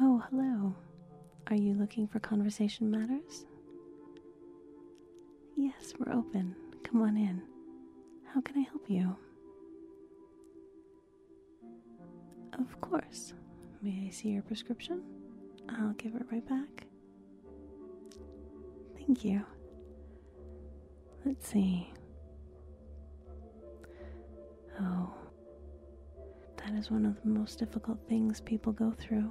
Oh, hello. Are you looking for conversation matters? Yes, we're open. Come on in. How can I help you? Of course. May I see your prescription? I'll give it right back. Thank you. Let's see. Oh, that is one of the most difficult things people go through.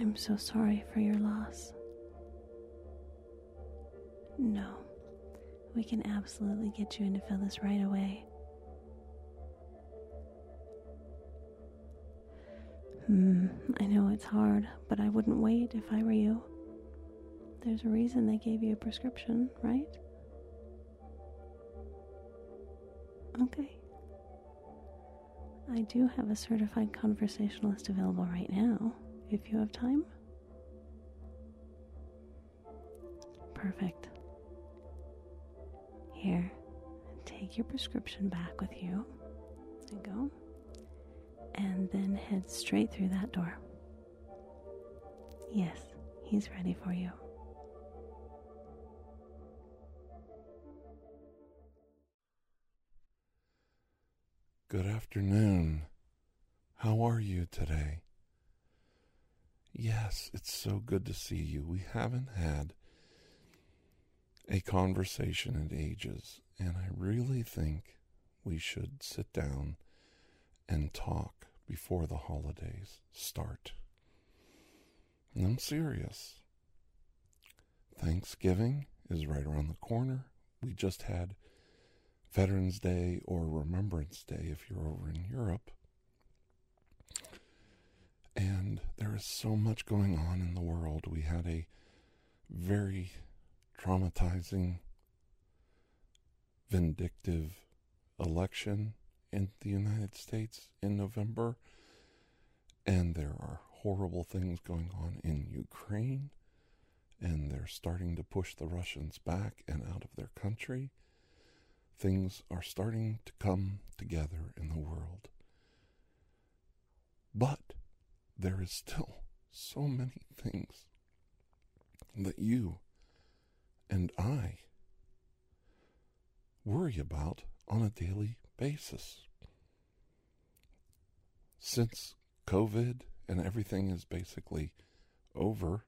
I'm so sorry for your loss. No, we can absolutely get you in to fill this right away. Hmm, I know it's hard, but I wouldn't wait if I were you. There's a reason they gave you a prescription, right? Okay. I do have a certified conversationalist available right now, if you have time. Perfect. Here, take your prescription back with you. There you go. And then head straight through that door. Yes, he's ready for you. Good afternoon. How are you today? Yes, it's so good to see you. We haven't had a conversation in ages, and I really think we should sit down and talk before the holidays start. And I'm serious. Thanksgiving is right around the corner. We just had Veterans Day or Remembrance Day if you're over in Europe. And there is so much going on in the world. We had a very traumatizing, vindictive election in the United States in November. And there are horrible things going on in Ukraine. And they're starting to push the Russians back and out of their country things are starting to come together in the world. But there is still so many things that you and I worry about on a daily basis. Since COVID and everything is basically over,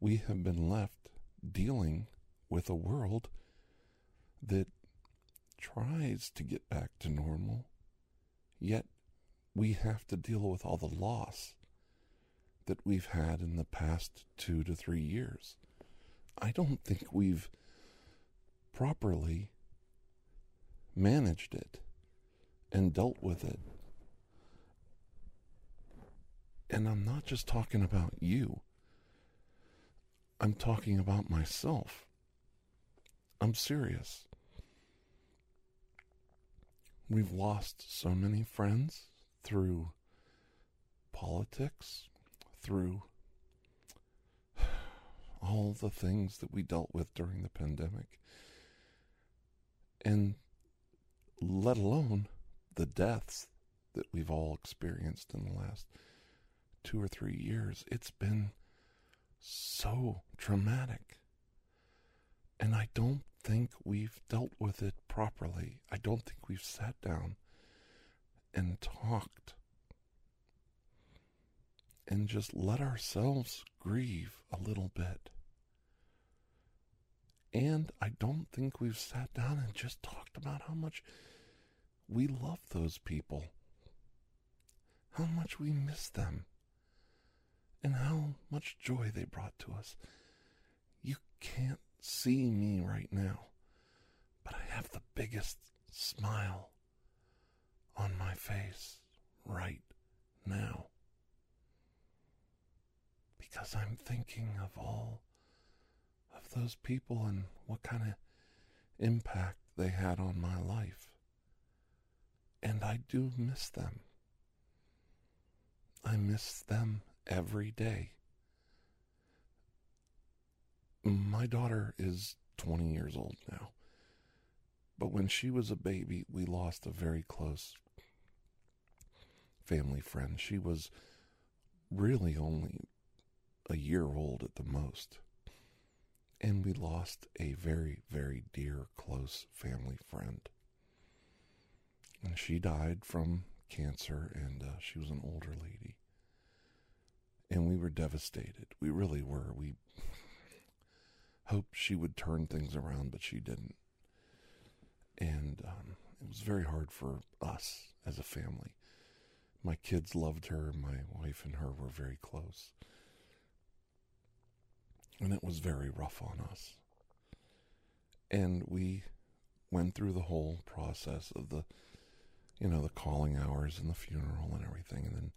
we have been left dealing with a world that tries to get back to normal, yet we have to deal with all the loss that we've had in the past two to three years. I don't think we've properly managed it and dealt with it. And I'm not just talking about you. I'm talking about myself. I'm serious. We've lost so many friends through politics, through all the things that we dealt with during the pandemic, and let alone the deaths that we've all experienced in the last two or three years. It's been so traumatic. And I don't think we've dealt with it properly. I don't think we've sat down and talked and just let ourselves grieve a little bit. And I don't think we've sat down and just talked about how much we love those people, how much we miss them, and how much joy they brought to us. You can't see me right now, but I have the biggest smile on my face right now. Because I'm thinking of all of those people and what kind of impact they had on my life. And I do miss them. I miss them every day my daughter is 20 years old now. But when she was a baby, we lost a very close family friend. She was really only a year old at the most. And we lost a very, very dear, close family friend. And she died from cancer, and uh, she was an older lady. And we were devastated. We really were. We hoped she would turn things around, but she didn't. And um, it was very hard for us as a family. My kids loved her. My wife and her were very close. And it was very rough on us. And we went through the whole process of the, you know, the calling hours and the funeral and everything. And then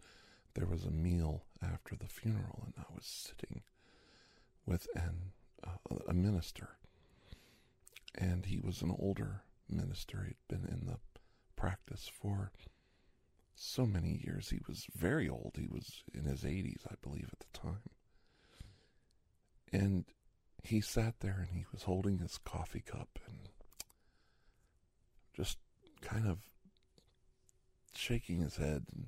there was a meal after the funeral, and I was sitting with an, uh, a minister. And he was an older minister. He'd been in the practice for so many years. He was very old. He was in his 80s, I believe, at the time. And he sat there and he was holding his coffee cup and just kind of shaking his head. And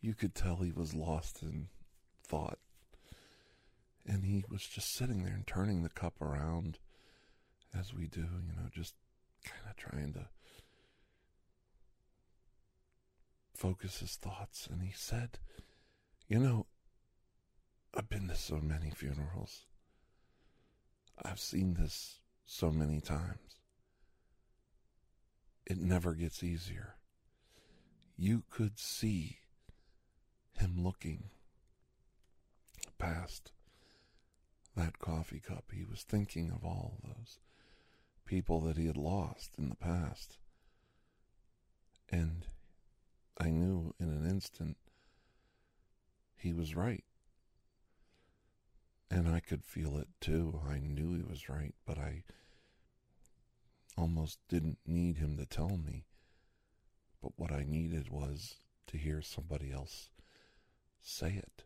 you could tell he was lost in thought. And he was just sitting there and turning the cup around as we do, you know, just kind of trying to focus his thoughts. And he said, You know, I've been to so many funerals. I've seen this so many times. It never gets easier. You could see him looking past that coffee cup. He was thinking of all those people that he had lost in the past. And I knew in an instant he was right. And I could feel it too. I knew he was right, but I almost didn't need him to tell me. But what I needed was to hear somebody else say it.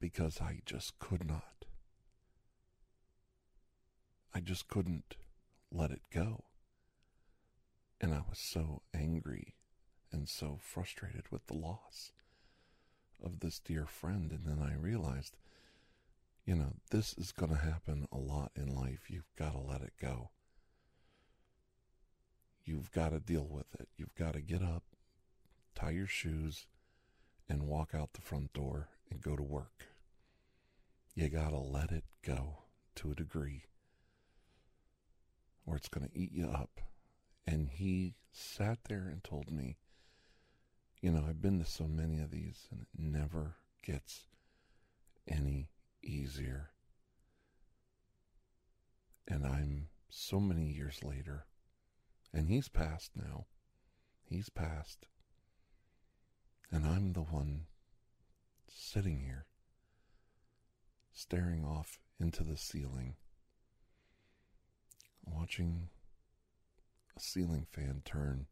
Because I just could not. I just couldn't let it go. And I was so angry and so frustrated with the loss of this dear friend. And then I realized, you know, this is going to happen a lot in life. You've got to let it go. You've got to deal with it. You've got to get up, tie your shoes, and walk out the front door and go to work. You got to let it go to a degree, or it's going to eat you up. And he sat there and told me, you know, I've been to so many of these and it never gets any easier. And I'm so many years later, and he's passed now. He's passed. And I'm the one sitting here, staring off into the ceiling, watching a ceiling fan turn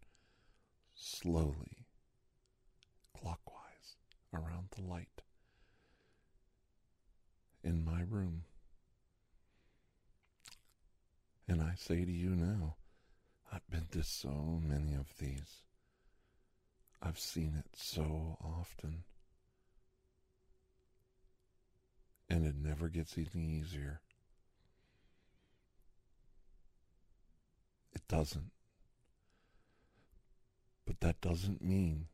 slowly clockwise around the light in my room. And I say to you now, I've been to so many of these. I've seen it so often. And it never gets any easier. Doesn't. But that doesn't mean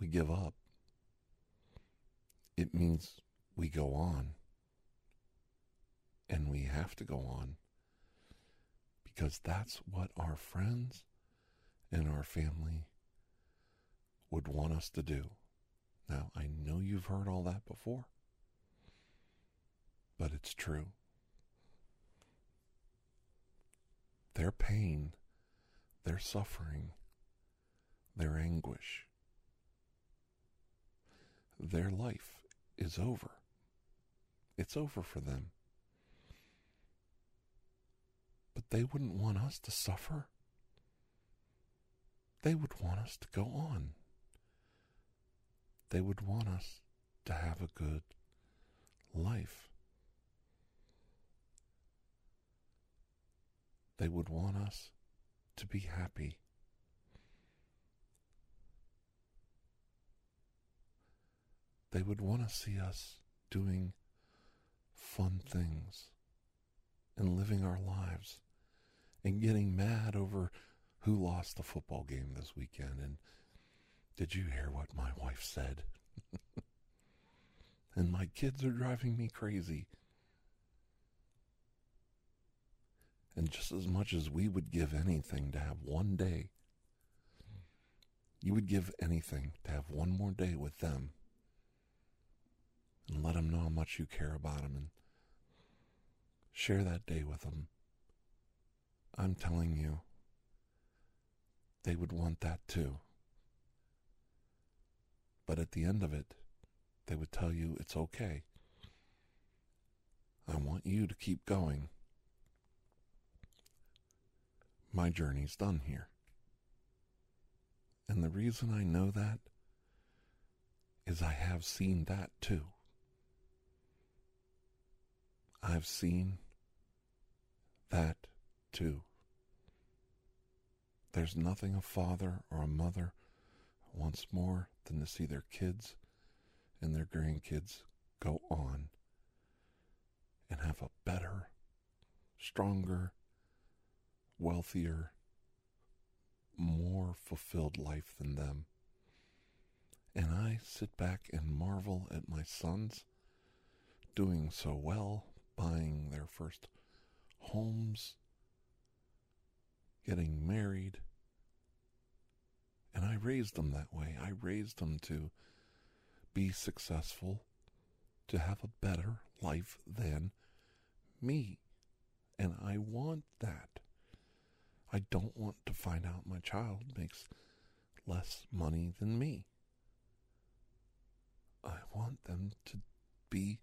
we give up. It means we go on. And we have to go on. Because that's what our friends and our family would want us to do. Now, I know you've heard all that before, but it's true. Their pain, their suffering, their anguish, their life is over. It's over for them. But they wouldn't want us to suffer. They would want us to go on. They would want us to have a good life. They would want us to be happy. they would want to see us doing fun things and living our lives and getting mad over who lost the football game this weekend and did you hear what my wife said? and my kids are driving me crazy. And just as much as we would give anything to have one day, you would give anything to have one more day with them and let them know how much you care about them and share that day with them. I'm telling you, they would want that too. But at the end of it, they would tell you it's okay. I want you to keep going. My journey's done here. And the reason I know that is I have seen that too. I've seen that too. There's nothing a father or a mother wants more than to see their kids and their grandkids go on and have a better, stronger, wealthier, more fulfilled life than them. And I sit back and marvel at my sons doing so well, buying their first homes, getting married. And I raised them that way. I raised them to be successful, to have a better life than me. And I want that. I don't want to find out my child makes less money than me. I want them to be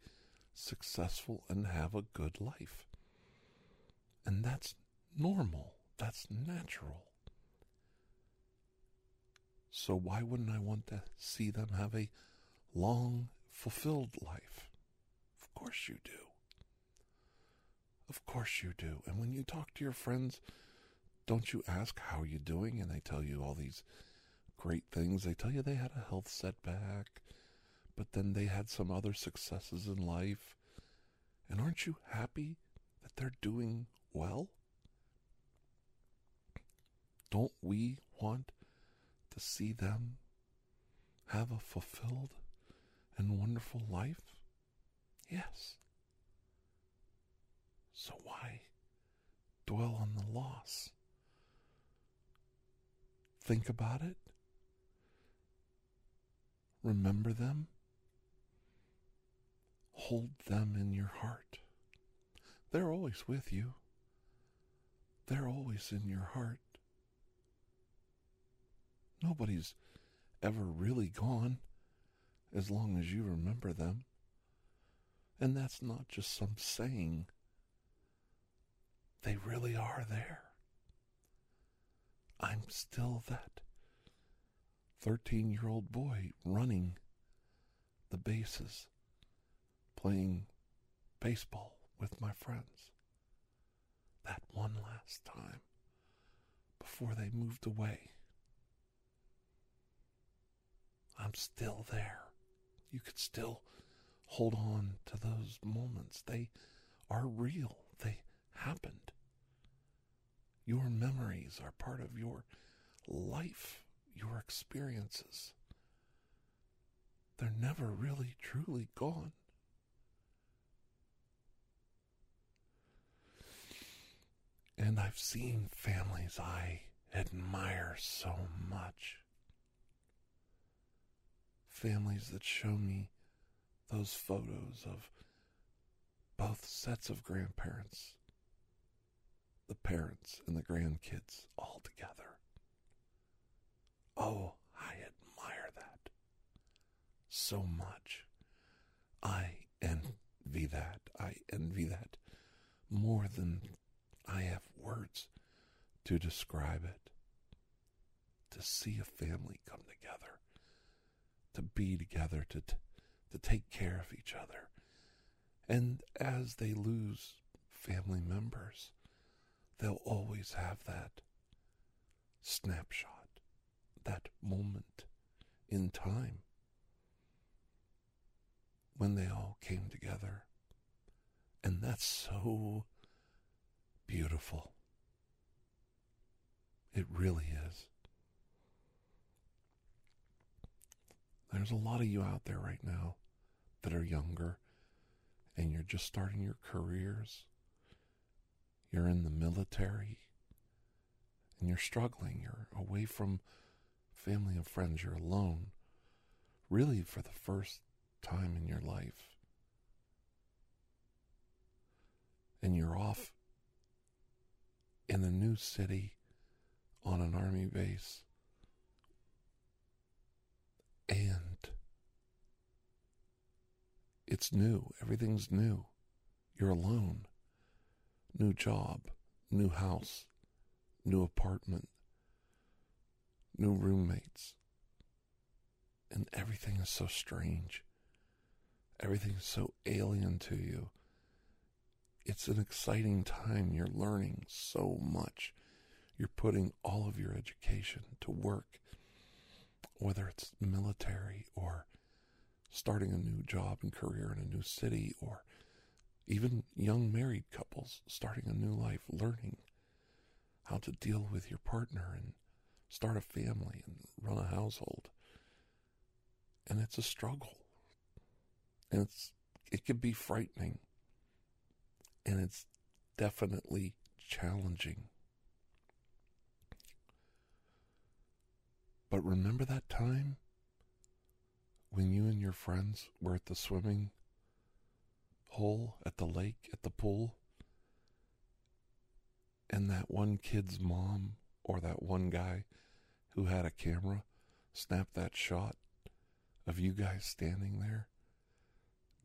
successful and have a good life. And that's normal. That's natural. So why wouldn't I want to see them have a long, fulfilled life? Of course you do. Of course you do. And when you talk to your friends, don't you ask how you're doing? And they tell you all these great things. They tell you they had a health setback, but then they had some other successes in life. And aren't you happy that they're doing well? Don't we want to see them have a fulfilled and wonderful life? Yes. So why dwell on the loss? Think about it. Remember them. Hold them in your heart. They're always with you. They're always in your heart. Nobody's ever really gone as long as you remember them. And that's not just some saying, they really are there. I'm still that 13 year old boy running the bases, playing baseball with my friends. That one last time before they moved away. I'm still there. You could still hold on to those moments. They are real, they happened. Your memories are part of your life, your experiences. They're never really truly gone. And I've seen families I admire so much families that show me those photos of both sets of grandparents, the parents and the grandkids all together. Oh, I admire that so much. I envy that. I envy that more than I have words to describe it. To see a family come together to be together, to, to take care of each other. And as they lose family members, they'll always have that snapshot, that moment in time. when they all came together. And that's so beautiful. It really is. There's a lot of you out there right now that are younger and you're just starting your careers. You're in the military and you're struggling. You're away from family and friends. You're alone, really, for the first time in your life. And you're off in a new city on an army base. And it's new. Everything's new. You're alone. New job, new house, new apartment, new roommates. And everything is so strange. Everything is so alien to you. It's an exciting time. You're learning so much. You're putting all of your education to work, whether it's military or starting a new job and career in a new city, or even young married couples starting a new life, learning how to deal with your partner and start a family and run a household. And it's a struggle. And it's it can be frightening. And it's definitely challenging. But remember that time when you and your friends were at the swimming hole at the lake, at the pool, and that one kid's mom or that one guy who had a camera snapped that shot of you guys standing there,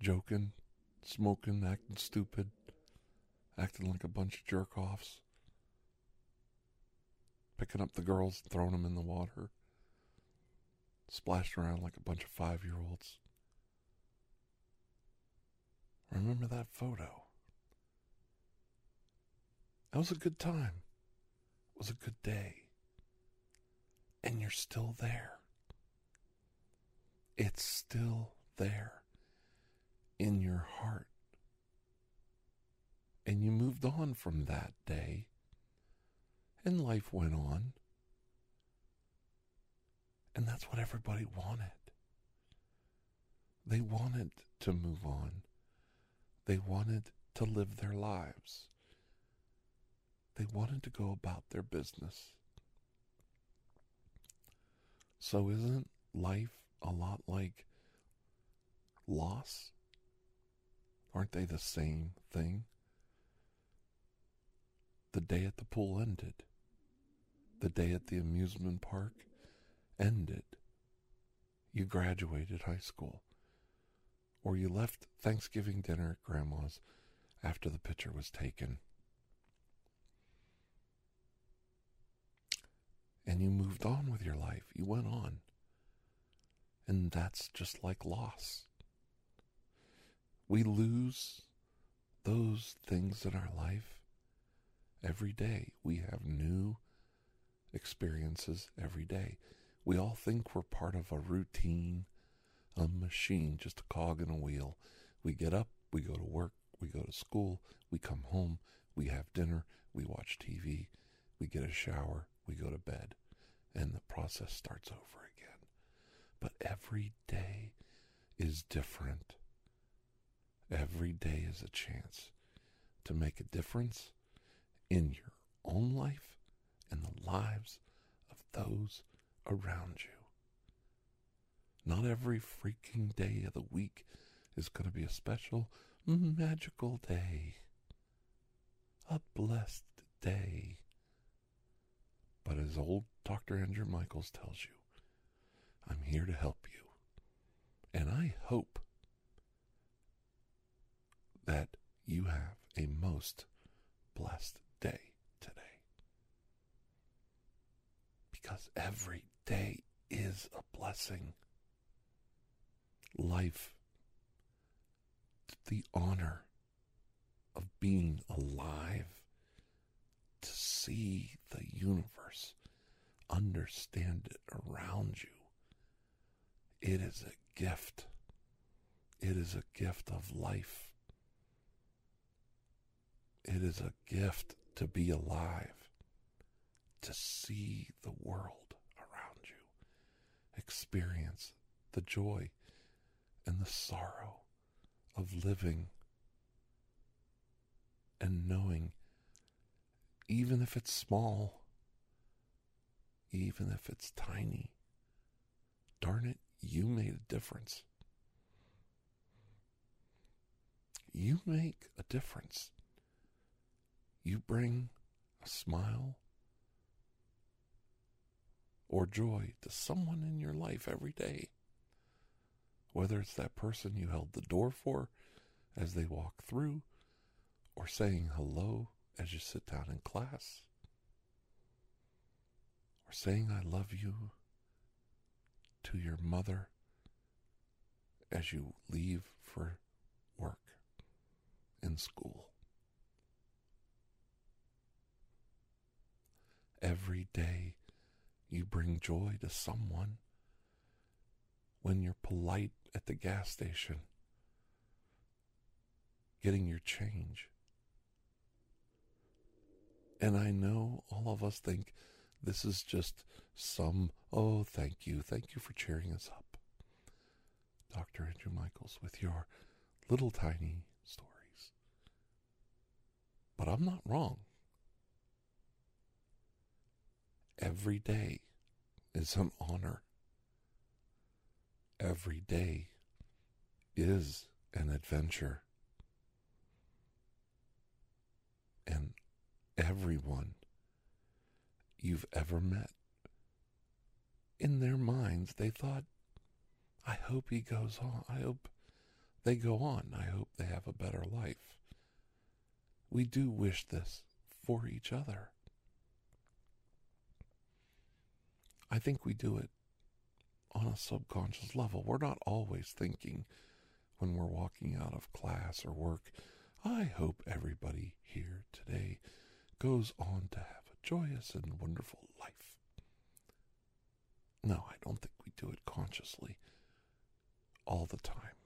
joking, smoking, acting stupid, acting like a bunch of jerk offs, picking up the girls throwing them in the water splashing around like a bunch of five year olds. Remember that photo? That was a good time. It was a good day. And you're still there. It's still there in your heart. And you moved on from that day, and life went on. And that's what everybody wanted. They wanted to move on. They wanted to live their lives. They wanted to go about their business. So, isn't life a lot like loss? Aren't they the same thing? The day at the pool ended. The day at the amusement park ended. You graduated high school. Or you left Thanksgiving dinner at Grandma's after the picture was taken. And you moved on with your life. You went on. And that's just like loss. We lose those things in our life every day. We have new experiences every day. We all think we're part of a routine, a machine, just a cog in a wheel. We get up, we go to work, we go to school, we come home, we have dinner, we watch TV, we get a shower, we go to bed, and the process starts over again. But every day is different. Every day is a chance to make a difference in your own life and the lives of those around you. Not every freaking day of the week is going to be a special, magical day. A blessed day. But as old Dr. Andrew Michaels tells you, I'm here to help you. And I hope that you have a most blessed day today. Because every day is a blessing. Life, the honor of being alive, to see the universe, understand it around you. It is a gift. It is a gift of life. It is a gift to be alive, to see the world around you, experience the joy and the sorrow of living and knowing, even if it's small, even if it's tiny, darn it, you made a difference. You make a difference. You bring a smile or joy to someone in your life every day. Whether it's that person you held the door for as they walk through, or saying hello as you sit down in class, or saying I love you to your mother as you leave for work in school. Every day you bring joy to someone when you're polite at the gas station, getting your change. And I know all of us think this is just some, oh, thank you, thank you for cheering us up. Dr. Andrew Michaels with your little tiny stories. But I'm not wrong. Every day is an honor. Every day is an adventure. And everyone you've ever met, in their minds, they thought, I hope he goes on. I hope they go on. I hope they have a better life. We do wish this for each other. I think we do it on a subconscious level. We're not always thinking when we're walking out of class or work, I hope everybody here today goes on to have a joyous and wonderful life. No, I don't think we do it consciously all the time.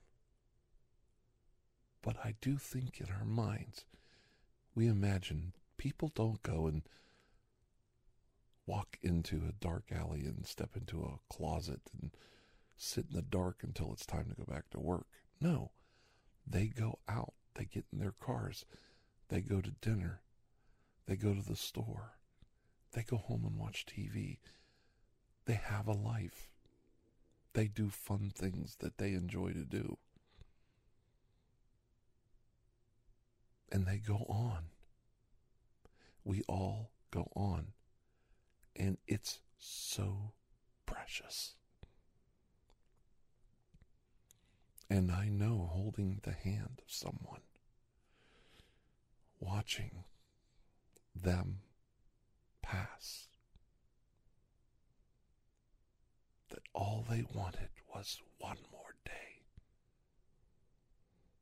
But I do think in our minds, we imagine people don't go and walk into a dark alley and step into a closet and sit in the dark until it's time to go back to work. No, they go out, they get in their cars, they go to dinner, they go to the store, they go home and watch TV. They have a life. They do fun things that they enjoy to do. And they go on. We all go on and it's so precious. And I know holding the hand of someone, watching them pass, that all they wanted was one more day,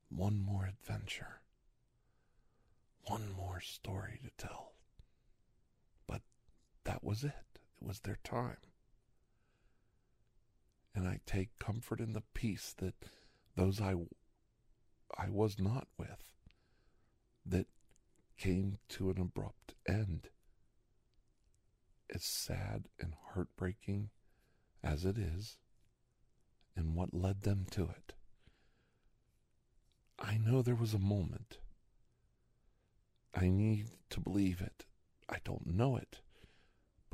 one more adventure, one more story to tell that was it. It was their time. And I take comfort in the peace that those I, I was not with, that came to an abrupt end. As sad and heartbreaking as it is, and what led them to it. I know there was a moment. I need to believe it. I don't know it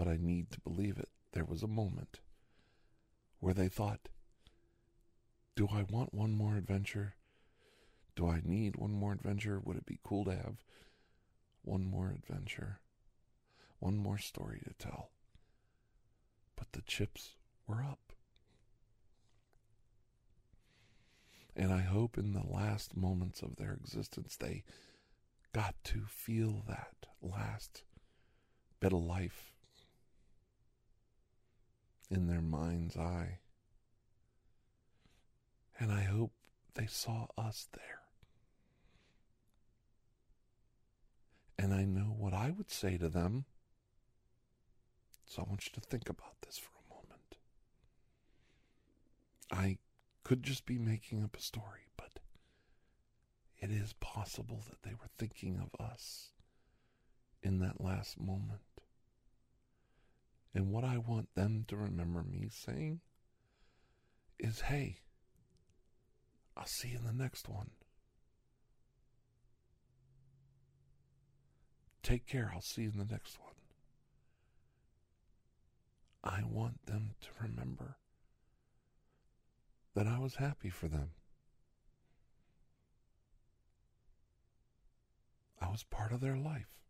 but I need to believe it. There was a moment where they thought, Do I want one more adventure? Do I need one more adventure? Would it be cool to have one more adventure? One more story to tell? But the chips were up. And I hope in the last moments of their existence they got to feel that last bit of life in their mind's eye. And I hope they saw us there. And I know what I would say to them. So I want you to think about this for a moment. I could just be making up a story, but it is possible that they were thinking of us in that last moment. And what I want them to remember me saying is hey, I'll see you in the next one. Take care. I'll see you in the next one. I want them to remember that I was happy for them. I was part of their life.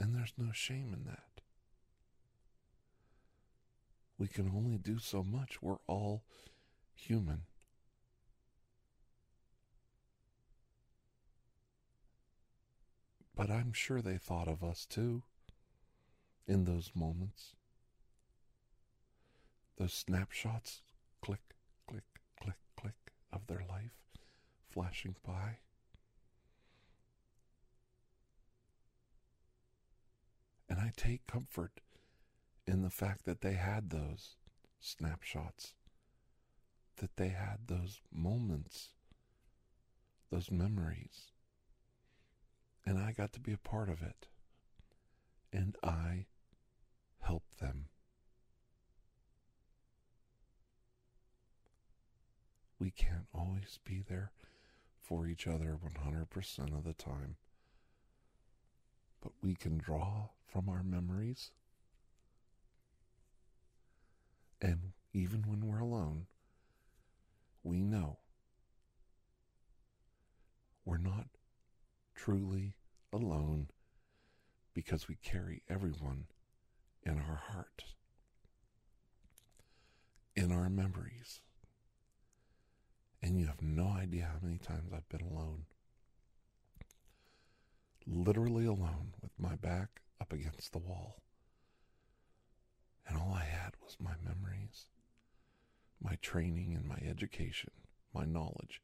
And there's no shame in that. We can only do so much. We're all human. But I'm sure they thought of us too in those moments. Those snapshots, click, click, click, click, of their life flashing by. And I take comfort in the fact that they had those snapshots, that they had those moments, those memories. And I got to be a part of it. And I helped them. We can't always be there for each other 100% of the time. But we can draw from our memories and even when we're alone, we know we're not truly alone because we carry everyone in our heart, in our memories. And you have no idea how many times I've been alone. Literally alone with my back up against the wall. And all I had was my memories, my training, and my education, my knowledge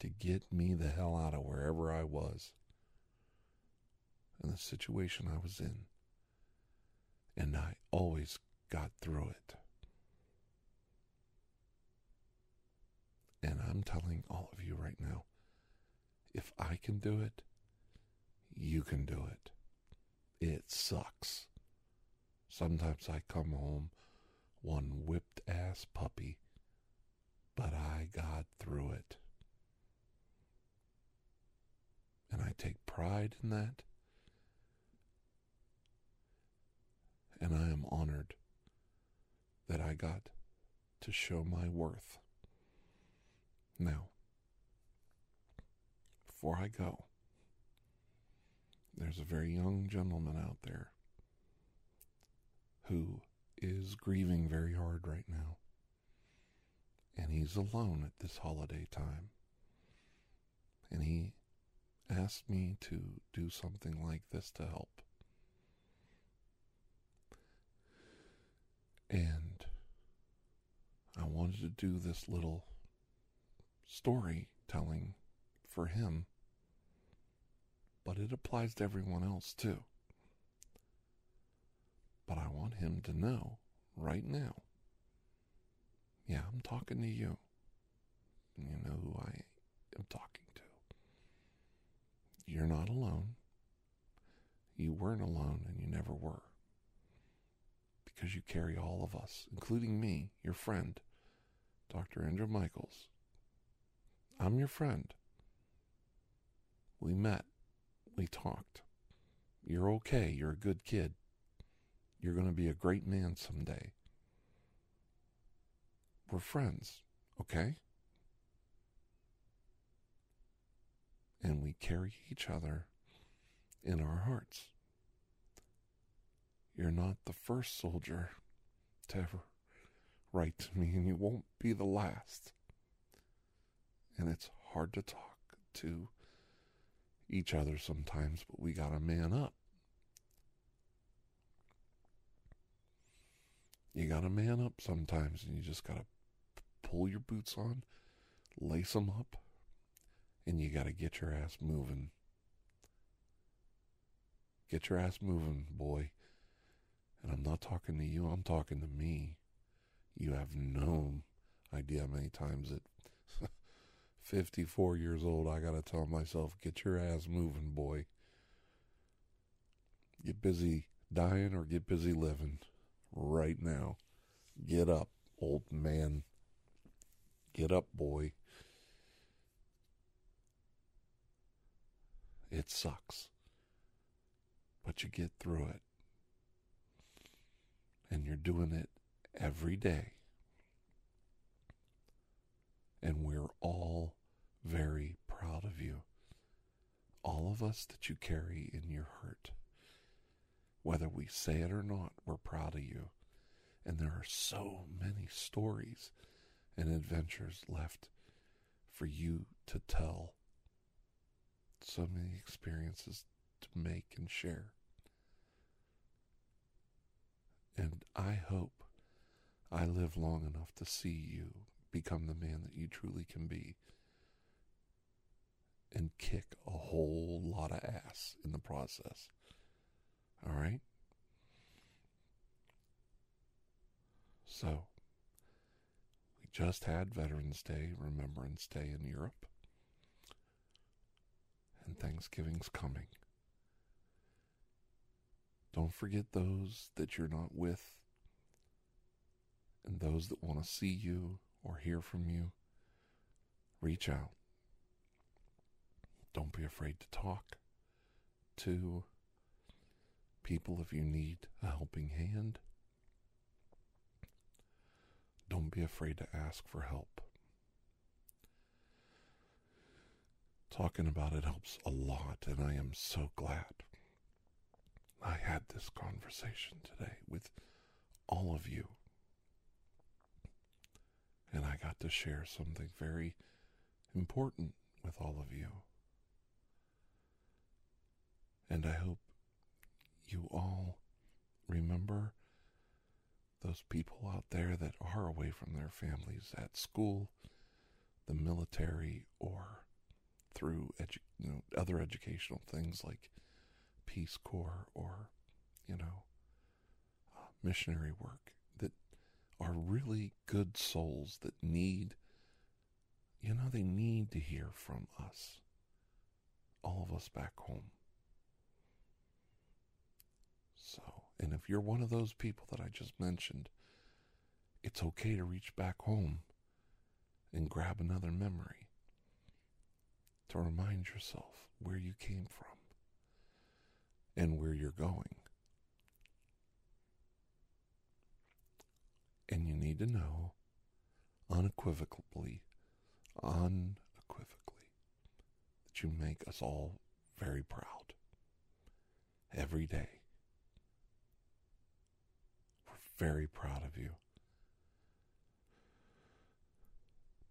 to get me the hell out of wherever I was and the situation I was in. And I always got through it. And I'm telling all of you right now if I can do it, you can do it. It sucks. Sometimes I come home one whipped ass puppy, but I got through it. And I take pride in that. And I am honored that I got to show my worth. Now, before I go, there's a very young gentleman out there who is grieving very hard right now. And he's alone at this holiday time. And he asked me to do something like this to help. And I wanted to do this little storytelling for him, but it applies to everyone else too. But I want him to know right now. Yeah, I'm talking to you. And you know who I am talking to. You're not alone. You weren't alone and you never were. Because you carry all of us, including me, your friend, Dr. Andrew Michaels. I'm your friend. We met. We talked. You're okay. You're a good kid. You're going to be a great man someday. We're friends, okay? And we carry each other in our hearts. You're not the first soldier to ever write to me, and you won't be the last. And it's hard to talk to each other sometimes, but we got to man up. You got to man up sometimes and you just got to pull your boots on, lace them up, and you got to get your ass moving. Get your ass moving, boy. And I'm not talking to you, I'm talking to me. You have no idea how many times at 54 years old I got to tell myself, get your ass moving, boy. Get busy dying or get busy living right now. Get up, old man. Get up, boy. It sucks. But you get through it. And you're doing it every day. And we're all very proud of you. All of us that you carry in your heart. Whether we say it or not, we're proud of you. And there are so many stories and adventures left for you to tell. So many experiences to make and share. And I hope I live long enough to see you become the man that you truly can be and kick a whole lot of ass in the process. All right? So, we just had Veterans Day, Remembrance Day in Europe, and Thanksgiving's coming. Don't forget those that you're not with and those that want to see you or hear from you. Reach out. Don't be afraid to talk to people if you need a helping hand. Don't be afraid to ask for help. Talking about it helps a lot, and I am so glad I had this conversation today with all of you. And I got to share something very important with all of you. And I hope you all remember those people out there that are away from their families at school, the military, or through edu- you know, other educational things like Peace Corps or, you know, uh, missionary work that are really good souls that need, you know, they need to hear from us, all of us back home. So, and if you're one of those people that I just mentioned, it's okay to reach back home and grab another memory to remind yourself where you came from and where you're going. And you need to know unequivocally, unequivocally, that you make us all very proud every day. We're very proud of you.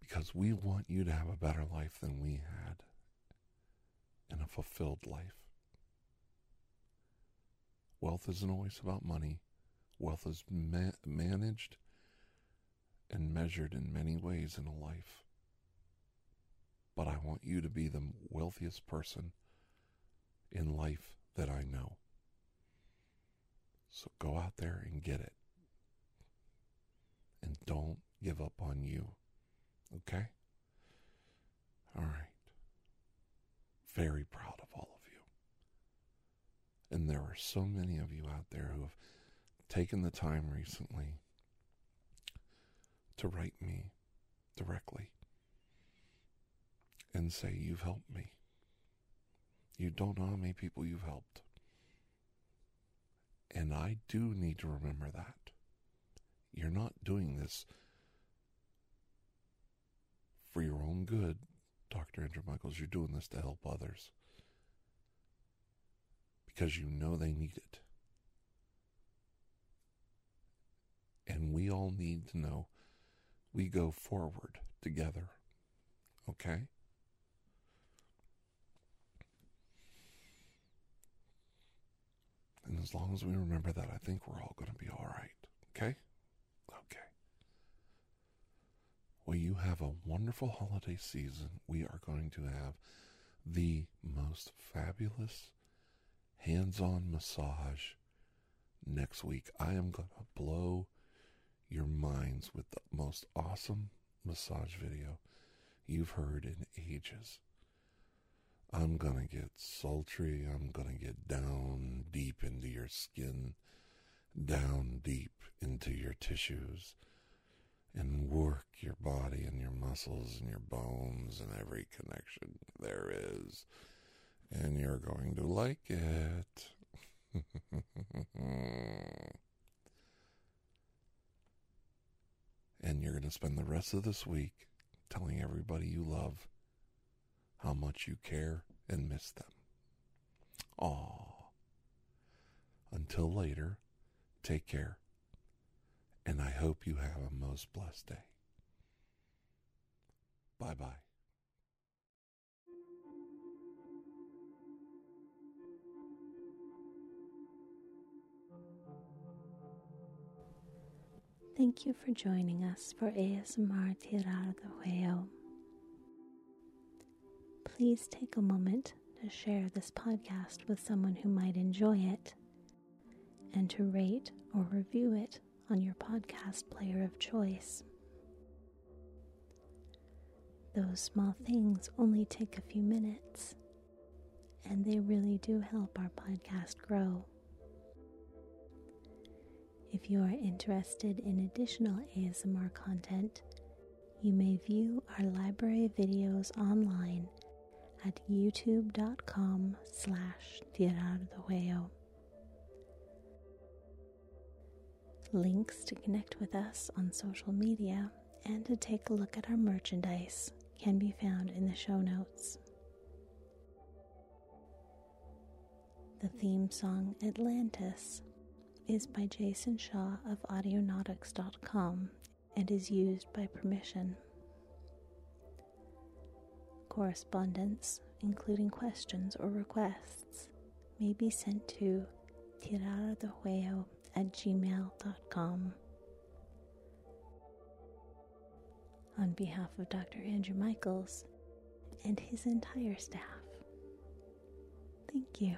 Because we want you to have a better life than we had and a fulfilled life. Wealth isn't always about money. Wealth is ma- managed and measured in many ways in a life. But I want you to be the wealthiest person in life that I know. So go out there and get it. And don't give up on you. Okay? All right. Very proud of all of you. And there are so many of you out there who have taken the time recently to write me directly and say, You've helped me. You don't know how many people you've helped. And I do need to remember that. You're not doing this for your own good, Dr. Andrew Michaels. You're doing this to help others because you know they need it. And we all need to know we go forward together. Okay? And as long as we remember that, I think we're all going to be all right. Okay? You have a wonderful holiday season. We are going to have the most fabulous hands on massage next week. I am going to blow your minds with the most awesome massage video you've heard in ages. I'm going to get sultry. I'm going to get down deep into your skin, down deep into your tissues, and work your body and your muscles and your bones and every connection there is. And you're going to like it. and you're going to spend the rest of this week telling everybody you love how much you care and miss them. Aw. Until later, take care, and I hope you have a most blessed day. Bye bye. Thank you for joining us for ASMR Tirar de Huevo. Please take a moment to share this podcast with someone who might enjoy it and to rate or review it on your podcast player of choice. Those small things only take a few minutes, and they really do help our podcast grow. If you are interested in additional ASMR content, you may view our library videos online at youtube.com slash. Links to connect with us on social media and to take a look at our merchandise can be found in the show notes. The theme song Atlantis is by Jason Shaw of Audionautix.com and is used by permission. Correspondence, including questions or requests, may be sent to tirardehuevo at gmail.com. On behalf of Dr. Andrew Michaels and his entire staff, thank you.